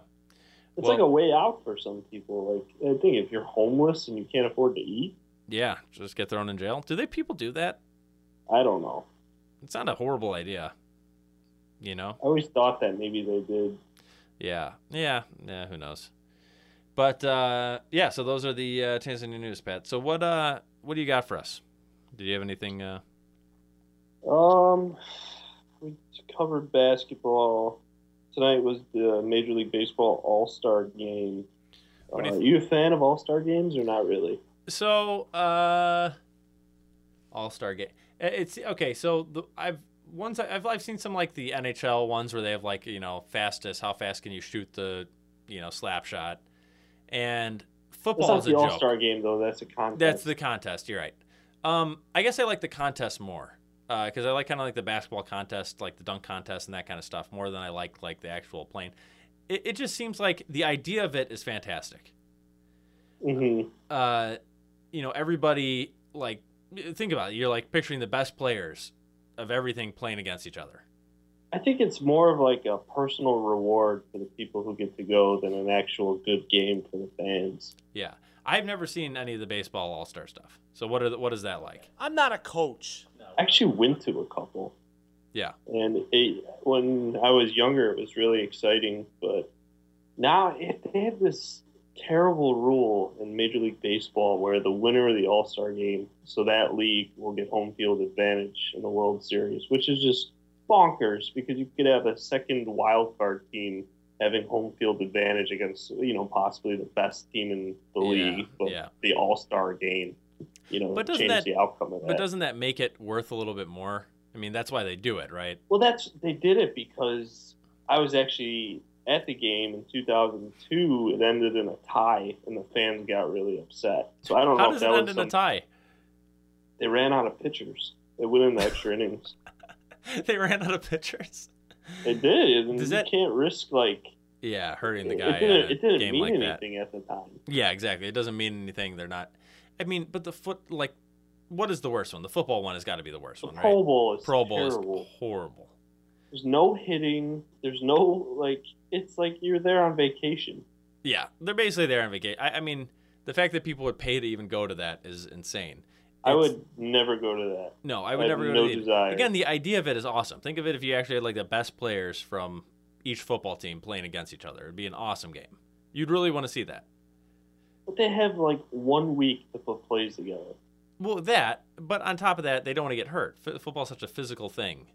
It's Well- like a way out for some people. Like I think if you're homeless and you can't afford to eat, Yeah, just get thrown in jail. Do they people do that? I don't know. It's not a horrible idea. You know? I always thought that maybe they did. Yeah, yeah, yeah. Who knows? But uh, yeah, so those are the uh, Tanzania news, Pat. So what uh, what do you got for us? Did you have anything? Uh... Um, we covered basketball. Tonight was the Major League Baseball All Star Game. Uh, you are you a fan of All Star games or not really? So uh, All Star game. It's okay. So the, I've ones I've I've seen some like the NHL ones where they have like you know fastest. How fast can you shoot the you know slap shot? And football is a the. All Star game though. That's a contest. That's the contest. You're right. Um, I guess I like the contest more because I like kind of like the basketball contest, like the dunk contest and that kind of stuff, more than I like like the actual playing. It, it just seems like the idea of it is fantastic. Mm-hmm. Uh, you know, everybody like think about it. You're like picturing the best players of everything playing against each other. I think it's more of like a personal reward for the people who get to go than an actual good game for the fans. Yeah, I've never seen any of the baseball All Star stuff. So what are the, what is that like? I'm not a coach. I actually went to a couple. Yeah. And it, when I was younger, it was really exciting. But now it, they have this terrible rule in Major League Baseball where the winner of the All Star game, so that league will get home field advantage in the World Series, which is just bonkers because you could have a second wild card team having home field advantage against, you know, possibly the best team in the Yeah, league, but yeah. the All Star game, you know, But doesn't change that the outcome of that. But doesn't that make it worth a little bit more? I mean, that's why they do it, right? Well, that's they did it because I was actually at the game in 2002. It ended in a tie, and the fans got really upset. So I don't How know does if it end in a tie? They ran out of pitchers. They went in the extra innings. they ran out of pitchers. It did, and Does you that- can't risk like Yeah, hurting the it guy didn't, at a it didn't game mean like that. at the time. Yeah, exactly. It doesn't mean anything. They're not. I mean, but the foot like, what is the worst one? The football one has got to be the worst one, right? Pro Bowl is Pro Bowl terrible. is horrible. There's no hitting. There's no like. It's like you're there on vacation. Yeah, they're basically there on vacation. I, I mean, the fact that people would pay to even go to that is insane. I would never go to that. No, I would have never go no to desire. Again, the idea of it is awesome. Think of it if you actually had like the best players from each football team playing against each other. It'd be an awesome game. You'd really want to see that. But they have like one week to put plays together. Well, that, but on top of that, they don't want to get hurt. F- football's such a physical thing.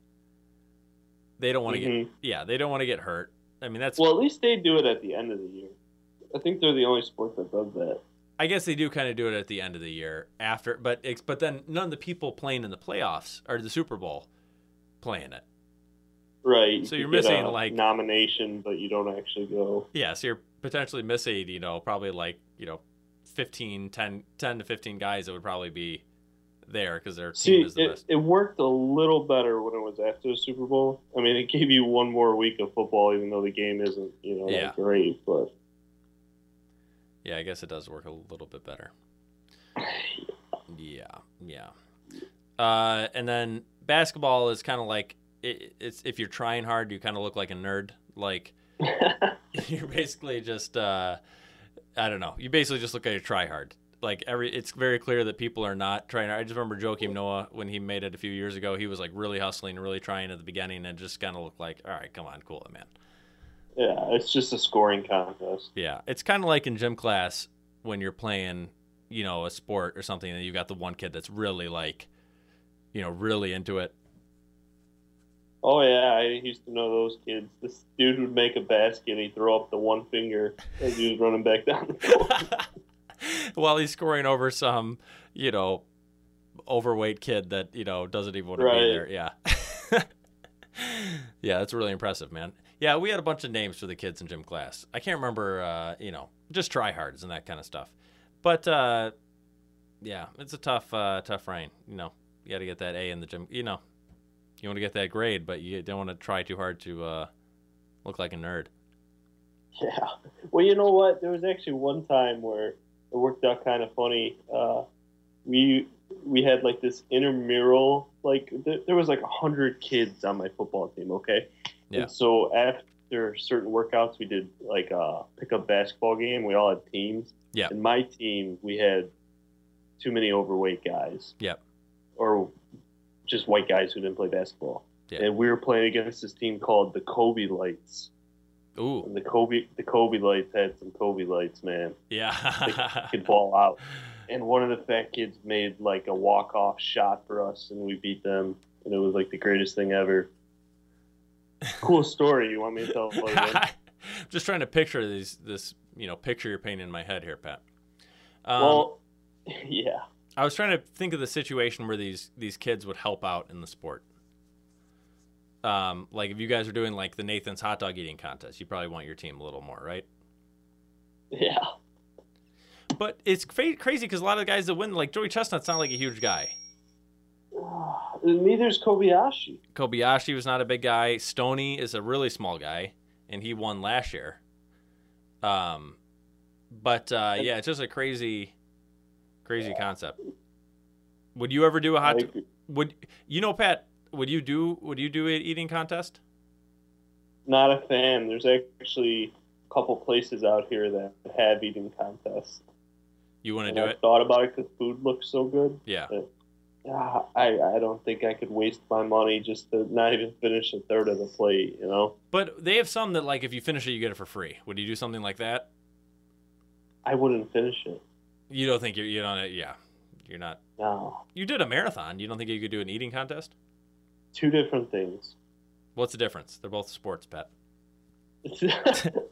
They don't want to Mhm. get, yeah, they don't want to get hurt. I mean, that's, Well, at least they do it at the end of the year. I think they're the only sport that does that. I guess they do kind of do it at the end of the year after, but it's, but then none of the people playing in the playoffs or the Super Bowl playing it. Right. So you're get missing, like- nomination, but you don't actually go. Yeah, so you're potentially missing, you know, probably like, you know, 15, 10, 10 to 15 guys that would probably be there because their team is the it, best. it worked a little better when it was after the Super Bowl. I mean, it gave you one more week of football, even though the game isn't, you know, Yeah. that great. But Yeah, I guess it does work a little bit better. Yeah, yeah. Uh, and then basketball is kind of like it, it's if you're trying hard, you kind of look like a nerd. Like you're basically just uh, I don't know. You basically just look like a try hard. Like every, it's very clear that people are not trying. I just remember Joakim Noah when he made it a few years ago. He was like really hustling, really trying at the beginning, and just kind of looked like, all right, come on, cool it, man. Yeah, it's just a scoring contest. Yeah, it's kind of like in gym class when you're playing, you know, a sport or something, and you've got the one kid that's really like, you know, really into it. Oh yeah, I used to know those kids. This dude would make a basket, and he'd throw up the one finger as he was running back down. While he's scoring over some, you know, overweight kid that you know doesn't even want to be there. Yeah. yeah, that's really impressive, man. Yeah, we had a bunch of names for the kids in gym class. I can't remember, uh, you know, just tryhards and that kind of stuff. But uh, yeah, it's a tough, uh, tough reign. You know, you got to get that A in the gym. You know, you want to get that grade, but you don't want to try too hard to uh, Look like a nerd. Yeah. Well, you know what? There was actually one time where it worked out kind of funny. Uh, we we had like this intramural, like th- there was like a hundred kids on my football team. Okay. Yeah. And so after certain workouts, we did like a pickup basketball game. We all had teams. Yeah. And my team, we had too many overweight guys. Yep. Or just white guys who didn't play basketball. Yeah. And we were playing against this team called the Kobe Lights. Ooh. And the Kobe the Kobe Lights had some Kobe Lights, man. Yeah. Could ball out. And one of the fat kids made like a walk off shot for us, and we beat them. And it was like the greatest thing ever. Cool story. You want me to tell? Just trying to picture these this you know picture you're painting in my head here, Pat. Um, well, yeah. I was trying to think of the situation where these these kids would help out in the sport. Um, like if you guys are doing like the Nathan's hot dog eating contest, you probably want your team a little more, right? Yeah. But it's crazy because a lot of the guys that win, like Joey Chestnut's not like a huge guy. Neither's Kobayashi. Kobayashi was not a big guy. Stonie is a really small guy, and he won last year. Um, but uh, yeah, it's just a crazy, crazy concept. Would you ever do a hot? T- would you know, Pat? Would you do? Would you do an eating contest? Not a fan. There's actually a couple places out here that have eating contests. You want to do I've it? thought about it because food looks so good. Yeah. But, I I don't think I could waste my money just to not even finish a third of the plate. You know. But they have some that like if you finish it, you get it for free. Would you do something like that? I wouldn't finish it. You don't think you're you don't yeah, you're not. No. You did a marathon. You don't think you could do an eating contest? Two different things. What's the difference? They're both sports, Pat.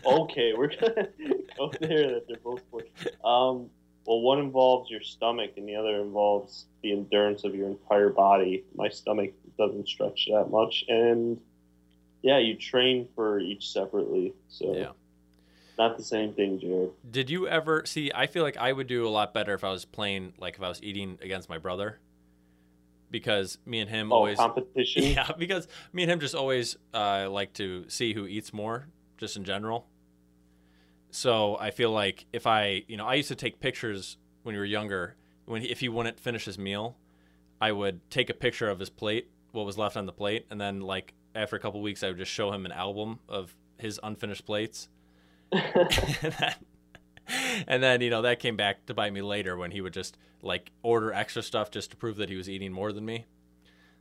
okay, we're gonna go there that they're both sports. Um, well, one involves your stomach, and the other involves the endurance of your entire body. My stomach doesn't stretch that much, and yeah, you train for each separately. So Yeah. not the same thing, Jared. Did you ever see? I feel like I would do a lot better if I was playing, like if I was eating against my brother, because me and him Oh, always competition? Yeah, because me and him just always uh, like to see who eats more, just in general. So I feel like if I, you know, I used to take pictures when you were younger. When he, if he wouldn't finish his meal, I would take a picture of his plate, what was left on the plate, and then like after a couple weeks, I would just show him an album of his unfinished plates. and, then, and then you know that came back to bite me later when he would just like order extra stuff just to prove that he was eating more than me.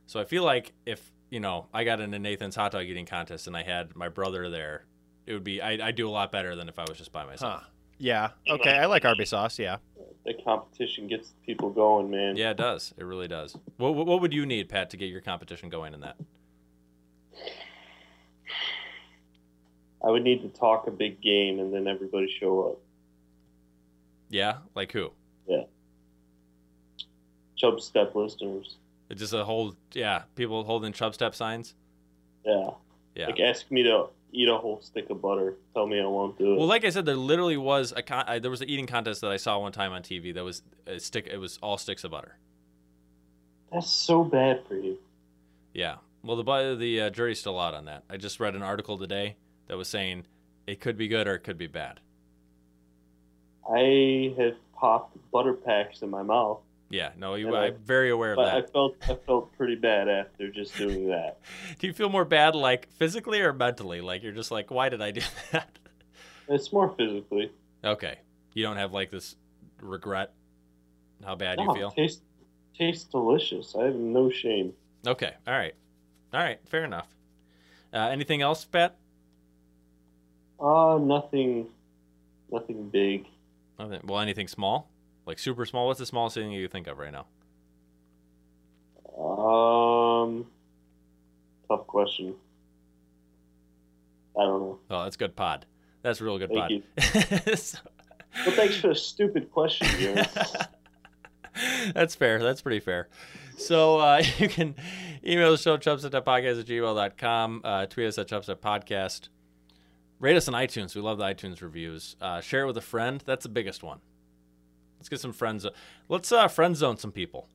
So I feel like if you know I got into Nathan's hot dog eating contest and I had my brother there, it would be I, I'd do a lot better than if I was just by myself. Yeah. Okay. I like Arby sauce. Yeah. The competition gets people going, man. Yeah, it does. It really does. What, what what would you need, Pat, to get your competition going in that? I would need to talk a big game, and then everybody show up. Yeah, like who? Yeah. Chub step listeners. It's just a whole yeah, people holding chub step signs. Yeah. Yeah. Like ask me to eat a whole stick of butter. Tell me I won't do it. Well, like I said, there literally was a con- I, there was an eating contest that I saw one time on TV that was a stick. It was all sticks of butter. That's so bad for you. Yeah. Well, the the uh, jury's still out on that. I just read an article today that was saying it could be good or it could be bad. I have popped butter packs in my mouth. Yeah. No, you. I- I'm very aware of But that. I felt I felt pretty bad after just doing that. Do you feel more bad, like physically or mentally? Like you're just like, why did I do that? It's more physically. Okay. You don't have like this regret how bad you feel? Tastes tastes delicious. I have no shame. Okay. All right. All right. Fair enough. Uh, anything else, Pat? Uh nothing nothing big. Nothing. Well, anything small? Like super small? What's the smallest thing you think of right now? Um tough question. I don't know. Oh, that's good pod. That's real good Thank pod. So- Well thanks for a stupid question. That's fair. That's pretty fair. So uh, you can email the show, chubstep.podcast at gmail.com. Uh, tweet us at chubstep.podcast. Rate us on iTunes. We love the iTunes reviews. Uh, share it with a friend. That's the biggest one. Let's get some friends. Let's uh, friend zone some people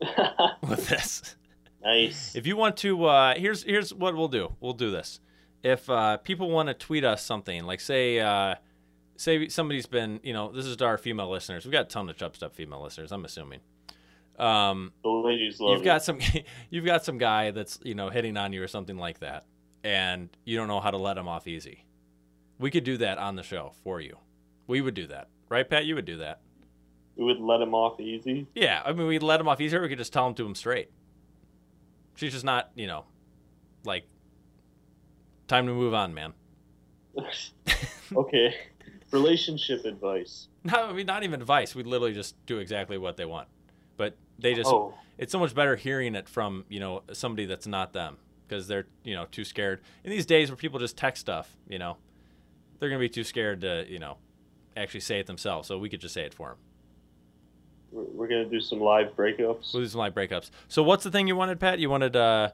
with this. Nice. If you want to, uh, here's here's what we'll do. We'll do this. if uh, people want to tweet us something, like say, uh, say somebody's been, you know, this is to our female listeners. We've got a ton of Chub Step female listeners. I'm assuming. Um, The ladies love you've it. got some, you've got some guy that's you know hitting on you or something like that, and you don't know how to let him off easy. We could do that on the show for you. We would do that, right, Pat? You would do that. We would let him off easy. Yeah, I mean, we'd let him off easier. We could just tell him to him straight. She's just not, you know, like, time to move on, man. okay. Relationship advice. No, I mean, not even advice. We literally just do exactly what they want. But they just, Oh. it's so much better hearing it from, you know, somebody that's not them because they're, you know, too scared. In these days where people just text stuff, you know, they're going to be too scared to, you know, actually say it themselves. So we could just say it for them. We're, we're gonna do some live breakups. We'll do some live breakups. So what's the thing you wanted, Pat? You wanted, uh,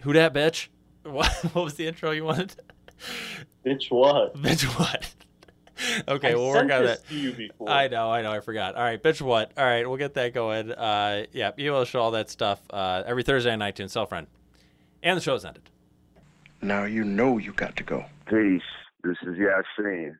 who dat bitch? What, what was the intro you wanted? Bitch what? Bitch what? okay, I we'll work on this that. to you before. I know, I know, I forgot. All right, bitch what? All right, we'll get that going. Uh, yeah, email show all that stuff uh, every Thursday on iTunes. Cell friend, and the show's ended. Now you know you got to go. Peace. This is Yasin.